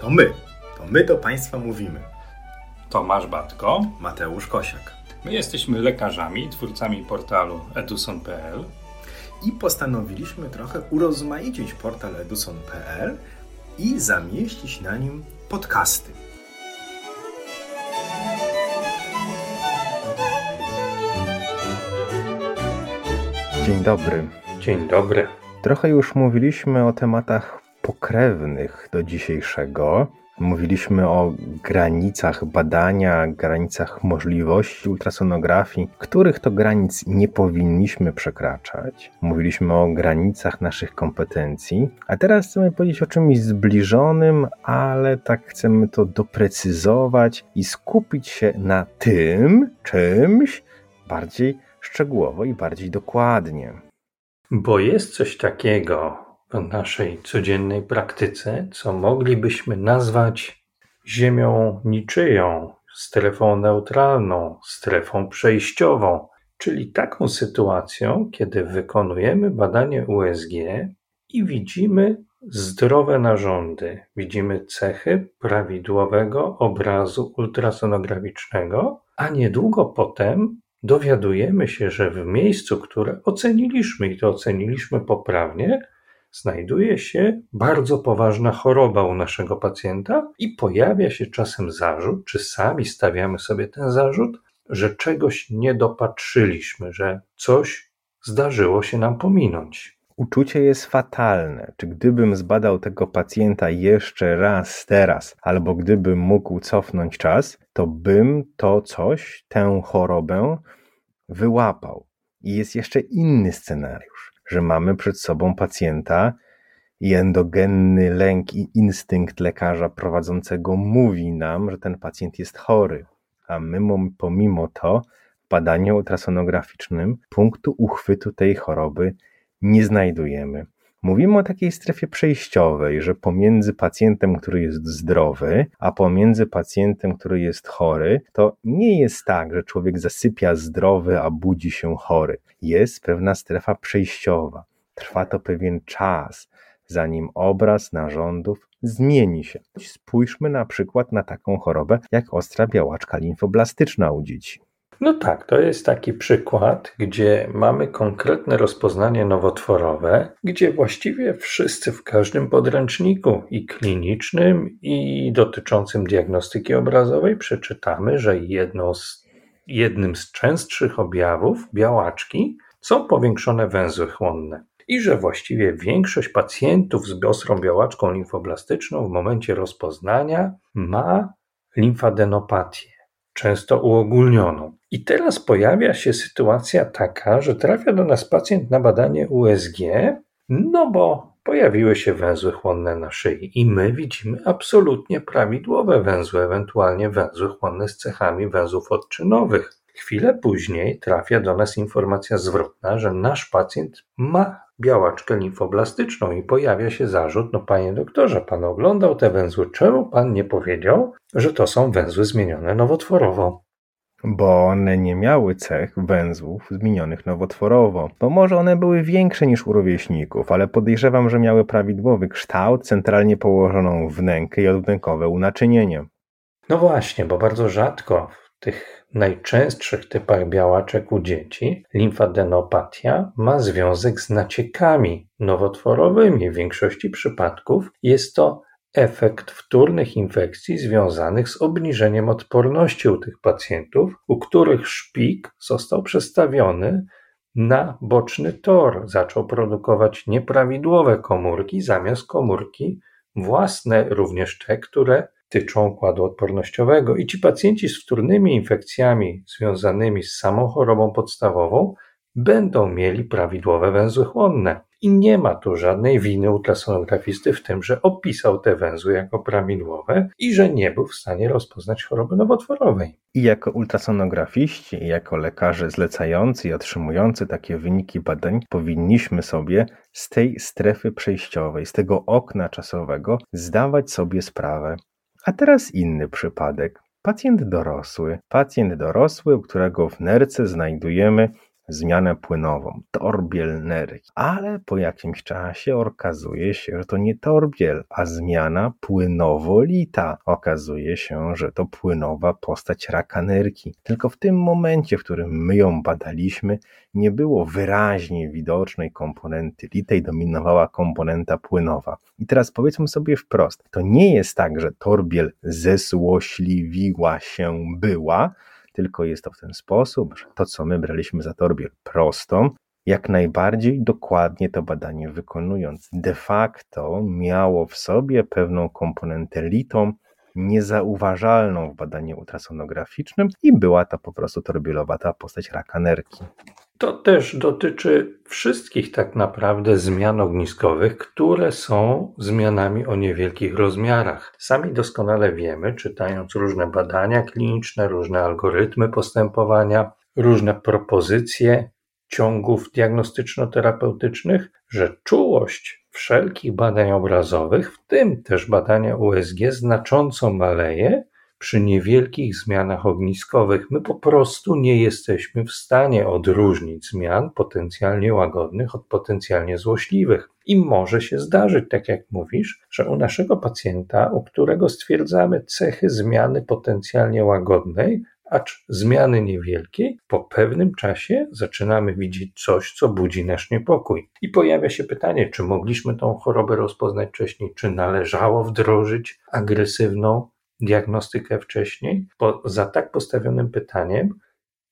To my. To my do Państwa mówimy. Tomasz Batko. Mateusz Kosiak. My jesteśmy lekarzami, twórcami portalu eduson.pl I postanowiliśmy trochę urozmaicić portal eduson.pl i zamieścić na nim podcasty. Dzień dobry. Dzień dobry. Trochę już mówiliśmy o tematach pokrewnych do dzisiejszego. Mówiliśmy o granicach badania, granicach możliwości ultrasonografii, których to granic nie powinniśmy przekraczać. Mówiliśmy o granicach naszych kompetencji, a teraz chcemy powiedzieć o czymś zbliżonym, ale tak chcemy to doprecyzować i skupić się na tym czymś bardziej szczegółowo i bardziej dokładnie. Bo jest coś takiego w naszej codziennej praktyce, co moglibyśmy nazwać ziemią niczyją, strefą neutralną, strefą przejściową, czyli taką sytuacją, kiedy wykonujemy badanie USG i widzimy zdrowe narządy, widzimy cechy prawidłowego obrazu ultrasonograficznego, a niedługo potem dowiadujemy się, że w miejscu, które oceniliśmy i to oceniliśmy poprawnie, znajduje się bardzo poważna choroba u naszego pacjenta i pojawia się czasem zarzut, czy sami stawiamy sobie ten zarzut, że czegoś nie dopatrzyliśmy, że coś zdarzyło się nam pominąć. Uczucie jest fatalne. Czy gdybym zbadał tego pacjenta jeszcze raz teraz, albo gdybym mógł cofnąć czas, to bym to coś, tę chorobę wyłapał. I jest jeszcze inny scenariusz, że mamy przed sobą pacjenta i endogenny lęk i instynkt lekarza prowadzącego mówi nam, że ten pacjent jest chory, a my pomimo to w badaniu ultrasonograficznym punktu uchwytu tej choroby nie znajdujemy. Mówimy o takiej strefie przejściowej, że pomiędzy pacjentem, który jest zdrowy, a pomiędzy pacjentem, który jest chory, to nie jest tak, że człowiek zasypia zdrowy, a budzi się chory. Jest pewna strefa przejściowa. Trwa to pewien czas, zanim obraz narządów zmieni się. Spójrzmy na przykład na taką chorobę jak ostra białaczka limfoblastyczna u dzieci. No tak, to jest taki przykład, gdzie mamy konkretne rozpoznanie nowotworowe, gdzie właściwie wszyscy w każdym podręczniku i klinicznym, i dotyczącym diagnostyki obrazowej przeczytamy, że z, jednym z częstszych objawów białaczki są powiększone węzły chłonne i że właściwie większość pacjentów z ostrą białaczką limfoblastyczną w momencie rozpoznania ma limfadenopatię często uogólnioną. I teraz pojawia się sytuacja taka, że trafia do nas pacjent na badanie USG, no bo pojawiły się węzły chłonne na szyi i my widzimy absolutnie prawidłowe węzły, ewentualnie węzły chłonne z cechami węzłów odczynowych. Chwilę później trafia do nas informacja zwrotna, że nasz pacjent ma białaczkę limfoblastyczną i pojawia się zarzut, no panie doktorze, pan oglądał te węzły, czemu pan nie powiedział, że to są węzły zmienione nowotworowo? Bo one nie miały cech węzłów zmienionych nowotworowo, bo może one były większe niż u rówieśników, ale podejrzewam, że miały prawidłowy kształt, centralnie położoną wnękę i odwnękowe unaczynienie. No właśnie, bo bardzo rzadko w tych najczęstszych typach białaczek u dzieci limfadenopatia ma związek z naciekami nowotworowymi. W większości przypadków jest to efekt wtórnych infekcji związanych z obniżeniem odporności u tych pacjentów, u których szpik został przestawiony na boczny tor, zaczął produkować nieprawidłowe komórki zamiast komórki własne, również te, które tyczą układu odpornościowego i ci pacjenci z wtórnymi infekcjami związanymi z samą chorobą podstawową będą mieli prawidłowe węzły chłonne. I nie ma tu żadnej winy ultrasonografisty w tym, że opisał te węzły jako prawidłowe i że nie był w stanie rozpoznać choroby nowotworowej. I jako ultrasonografiści, i jako lekarze zlecający i otrzymujący takie wyniki badań, powinniśmy sobie z tej strefy przejściowej, z tego okna czasowego zdawać sobie sprawę, a teraz inny przypadek. Pacjent dorosły. Pacjent dorosły, u którego w nerce znajdujemy zmianę płynową, torbiel nerki. Ale po jakimś czasie okazuje się, że to nie torbiel, a zmiana płynowolita. Okazuje się, że to płynowa postać raka nerki. Tylko w tym momencie, w którym my ją badaliśmy, nie było wyraźnie widocznej komponenty litej, dominowała komponenta płynowa. I teraz powiedzmy sobie wprost, to nie jest tak, że torbiel zesłośliwiła się była, tylko jest to w ten sposób, że to, co my braliśmy za torbiel prostą, jak najbardziej dokładnie to badanie wykonując, de facto miało w sobie pewną komponentę litą, niezauważalną w badaniu ultrasonograficznym i była to po prostu torbielowata postać raka nerki. To też dotyczy wszystkich tak naprawdę zmian ogniskowych, które są zmianami o niewielkich rozmiarach. Sami doskonale wiemy, czytając różne badania kliniczne, różne algorytmy postępowania, różne propozycje ciągów diagnostyczno-terapeutycznych, że czułość wszelkich badań obrazowych, w tym też badania USG, znacząco maleje przy niewielkich zmianach ogniskowych. My po prostu nie jesteśmy w stanie odróżnić zmian potencjalnie łagodnych od potencjalnie złośliwych. I może się zdarzyć, tak jak mówisz, że u naszego pacjenta, u którego stwierdzamy cechy zmiany potencjalnie łagodnej, acz zmiany niewielkiej, po pewnym czasie zaczynamy widzieć coś, co budzi nasz niepokój. I pojawia się pytanie, czy mogliśmy tą chorobę rozpoznać wcześniej, czy należało wdrożyć agresywną diagnostykę wcześniej, bo za tak postawionym pytaniem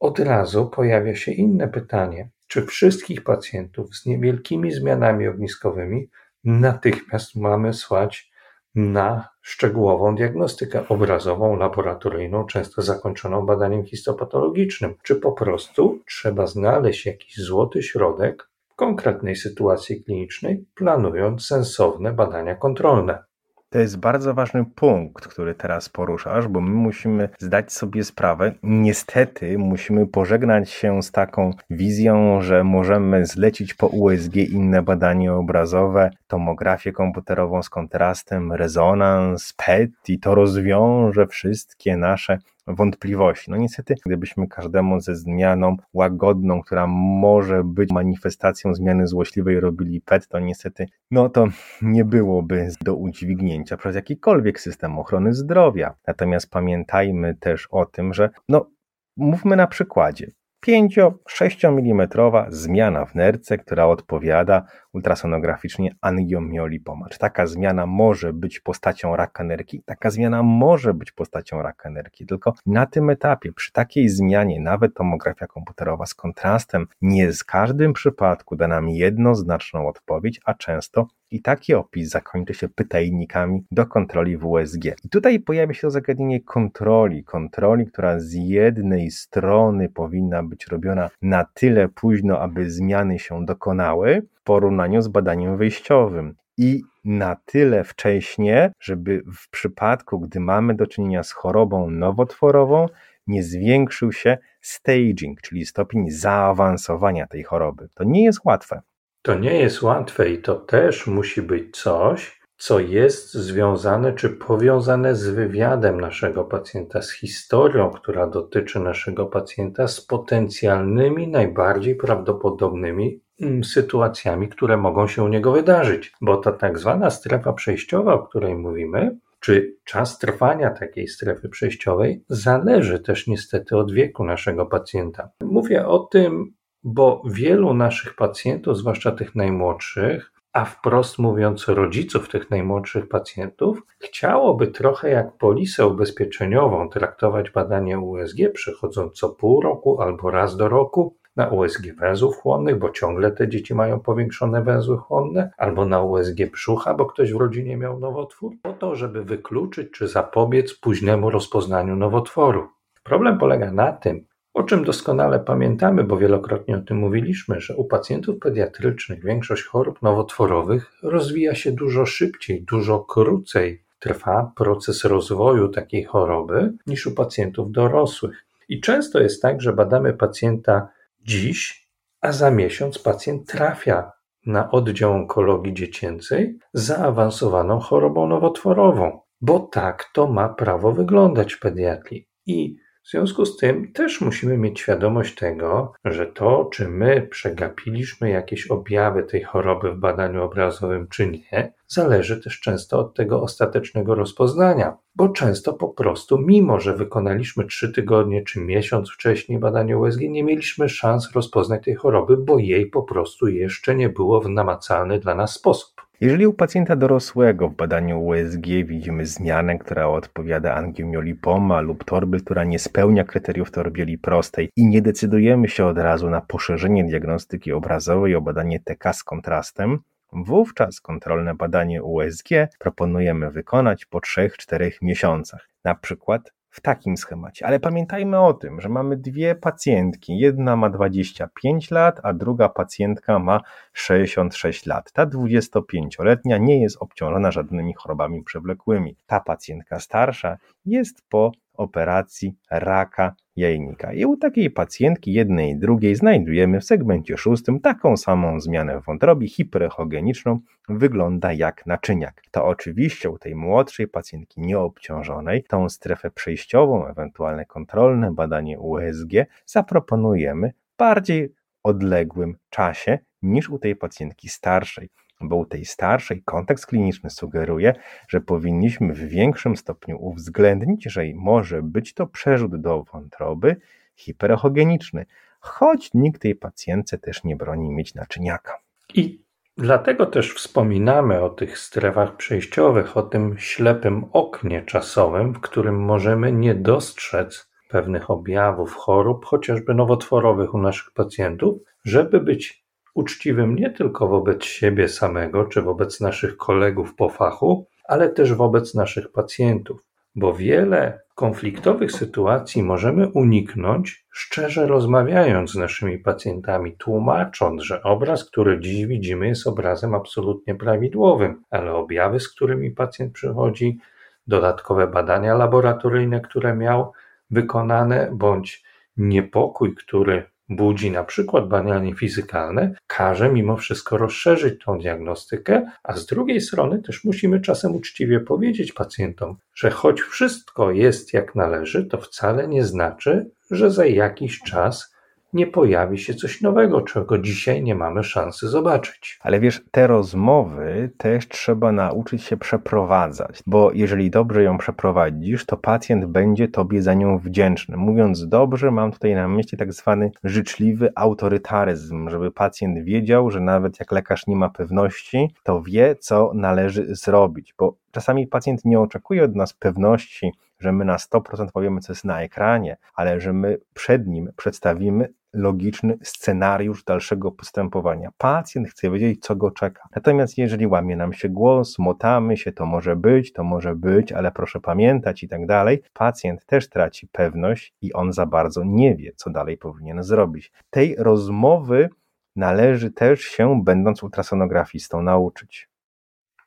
od razu pojawia się inne pytanie: czy wszystkich pacjentów z niewielkimi zmianami ogniskowymi natychmiast mamy słać na szczegółową diagnostykę obrazową, laboratoryjną, często zakończoną badaniem histopatologicznym, czy po prostu trzeba znaleźć jakiś złoty środek w konkretnej sytuacji klinicznej, planując sensowne badania kontrolne. To jest bardzo ważny punkt, który teraz poruszasz, bo my musimy zdać sobie sprawę. Niestety musimy pożegnać się z taką wizją, że możemy zlecić po USG inne badanie obrazowe, tomografię komputerową z kontrastem, rezonans, PET i to rozwiąże wszystkie nasze wątpliwości. No niestety, gdybyśmy każdemu ze zmianą łagodną, która może być manifestacją zmiany złośliwej robili PET, to niestety, no to nie byłoby do udźwignięcia przez jakikolwiek system ochrony zdrowia. Natomiast pamiętajmy też o tym, że no mówmy na przykładzie. 5-6 mm zmiana w nerce, która odpowiada ultrasonograficznie angiomiolipoma. Czy taka zmiana może być postacią raka nerki? Taka zmiana może być postacią raka nerki, tylko na tym etapie, przy takiej zmianie, nawet tomografia komputerowa z kontrastem, nie z każdym przypadku da nam jednoznaczną odpowiedź, a często i taki opis zakończy się pytajnikami do kontroli WSG. I tutaj pojawia się zagadnienie kontroli. Kontroli, która z jednej strony powinna być robiona na tyle późno, aby zmiany się dokonały, w porównaniu z badaniem wyjściowym. I na tyle wcześnie, żeby w przypadku, gdy mamy do czynienia z chorobą nowotworową, nie zwiększył się staging, czyli stopień zaawansowania tej choroby. To nie jest łatwe. To nie jest łatwe i to też musi być coś, co jest związane czy powiązane z wywiadem naszego pacjenta, z historią, która dotyczy naszego pacjenta, z potencjalnymi, najbardziej prawdopodobnymi sytuacjami, które mogą się u niego wydarzyć. Bo ta tak zwana strefa przejściowa, o której mówimy, czy czas trwania takiej strefy przejściowej zależy też niestety od wieku naszego pacjenta. Mówię o tym, bo wielu naszych pacjentów, zwłaszcza tych najmłodszych, a wprost mówiąc rodziców tych najmłodszych pacjentów, chciałoby trochę jak polisę ubezpieczeniową traktować badanie USG, przechodząc co pół roku albo raz do roku, na USG węzłów chłonnych, bo ciągle te dzieci mają powiększone węzły chłonne, albo na USG brzucha, bo ktoś w rodzinie miał nowotwór, po to, żeby wykluczyć czy zapobiec późnemu rozpoznaniu nowotworu. Problem polega na tym, o czym doskonale pamiętamy, bo wielokrotnie o tym mówiliśmy, że u pacjentów pediatrycznych większość chorób nowotworowych rozwija się dużo szybciej, dużo krócej trwa proces rozwoju takiej choroby niż u pacjentów dorosłych. I często jest tak, że badamy pacjenta dziś, a za miesiąc pacjent trafia na oddział onkologii dziecięcej z zaawansowaną chorobą nowotworową, bo tak to ma prawo wyglądać w pediatrii. I W związku z tym też musimy mieć świadomość tego, że to, czy my przegapiliśmy jakieś objawy tej choroby w badaniu obrazowym, czy nie, zależy też często od tego ostatecznego rozpoznania, bo często po prostu, mimo że wykonaliśmy trzy tygodnie czy miesiąc wcześniej badanie USG, nie mieliśmy szans rozpoznać tej choroby, bo jej po prostu jeszcze nie było w namacalny dla nas sposób. Jeżeli u pacjenta dorosłego w badaniu USG widzimy zmianę, która odpowiada angiomiolipoma lub torby, która nie spełnia kryteriów torbieli prostej i nie decydujemy się od razu na poszerzenie diagnostyki obrazowej o badanie TK z kontrastem, wówczas kontrolne badanie USG proponujemy wykonać po 3-4 miesiącach. Na przykład w takim schemacie. Ale pamiętajmy o tym, że mamy dwie pacjentki. Jedna ma 25 lat, a druga pacjentka ma 66 lat. Ta 25-letnia nie jest obciążona żadnymi chorobami przewlekłymi. Ta pacjentka starsza jest po operacji raka jajnika. I u takiej pacjentki, jednej i drugiej, znajdujemy w segmencie szóstym taką samą zmianę w wątrobie hiperechogeniczną, wygląda jak naczyniak. To oczywiście u tej młodszej pacjentki nieobciążonej, tą strefę przejściową, ewentualne kontrolne badanie USG zaproponujemy bardziej odległym czasie niż u tej pacjentki starszej bo u tej starszej kontekst kliniczny sugeruje, że powinniśmy w większym stopniu uwzględnić, że może być to przerzut do wątroby hiperechogeniczny, choć nikt tej pacjentce też nie broni mieć naczyniaka. I dlatego też wspominamy o tych strefach przejściowych, o tym ślepym oknie czasowym, w którym możemy nie dostrzec pewnych objawów chorób, chociażby nowotworowych u naszych pacjentów, żeby być uczciwym nie tylko wobec siebie samego czy wobec naszych kolegów po fachu, ale też wobec naszych pacjentów, bo wiele konfliktowych sytuacji możemy uniknąć, szczerze rozmawiając z naszymi pacjentami, tłumacząc, że obraz, który dziś widzimy, jest obrazem absolutnie prawidłowym, ale objawy, z którymi pacjent przychodzi, dodatkowe badania laboratoryjne, które miał wykonane, bądź niepokój, który budzi na przykład badanie fizykalne, każe mimo wszystko rozszerzyć tą diagnostykę, a z drugiej strony też musimy czasem uczciwie powiedzieć pacjentom, że choć wszystko jest jak należy, to wcale nie znaczy, że za jakiś czas nie pojawi się coś nowego, czego dzisiaj nie mamy szansy zobaczyć. Ale wiesz, te rozmowy też trzeba nauczyć się przeprowadzać, bo jeżeli dobrze ją przeprowadzisz, to pacjent będzie tobie za nią wdzięczny. Mówiąc dobrze, mam tutaj na myśli tak zwany życzliwy autorytaryzm, żeby pacjent wiedział, że nawet jak lekarz nie ma pewności, to wie, co należy zrobić, bo czasami pacjent nie oczekuje od nas pewności, że my na 100% powiemy, co jest na ekranie, ale że my przed nim przedstawimy logiczny scenariusz dalszego postępowania. Pacjent chce wiedzieć, co go czeka. Natomiast jeżeli łamie nam się głos, motamy się, to może być, to może być, ale proszę pamiętać i tak dalej, pacjent też traci pewność i on za bardzo nie wie, co dalej powinien zrobić. Tej rozmowy należy też się, będąc ultrasonografistą, nauczyć.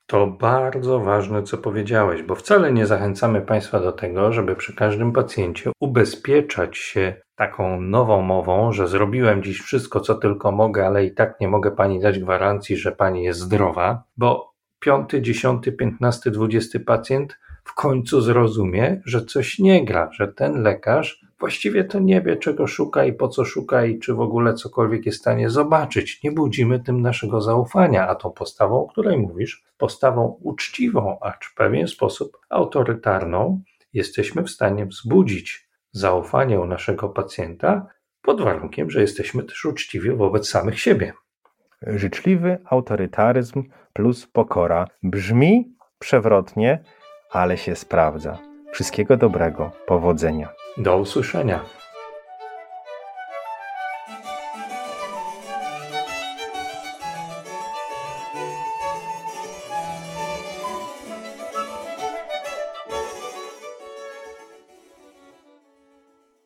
To bardzo ważne, co powiedziałeś, bo wcale nie zachęcamy Państwa do tego, żeby przy każdym pacjencie ubezpieczać się taką nową mową, że zrobiłem dziś wszystko, co tylko mogę, ale i tak nie mogę Pani dać gwarancji, że Pani jest zdrowa, bo piąty, dziesiąty, piętnasty, dwudziesty pacjent w końcu zrozumie, że coś nie gra, że ten lekarz właściwie to nie wie, czego szuka i po co szuka i czy w ogóle cokolwiek jest w stanie zobaczyć. Nie budzimy tym naszego zaufania, a tą postawą, o której mówisz, postawą uczciwą, acz w pewien sposób autorytarną, jesteśmy w stanie wzbudzić zaufanie u naszego pacjenta pod warunkiem, że jesteśmy też uczciwi wobec samych siebie. Życzliwy autorytaryzm plus pokora brzmi przewrotnie, ale się sprawdza. Wszystkiego dobrego, powodzenia. Do usłyszenia.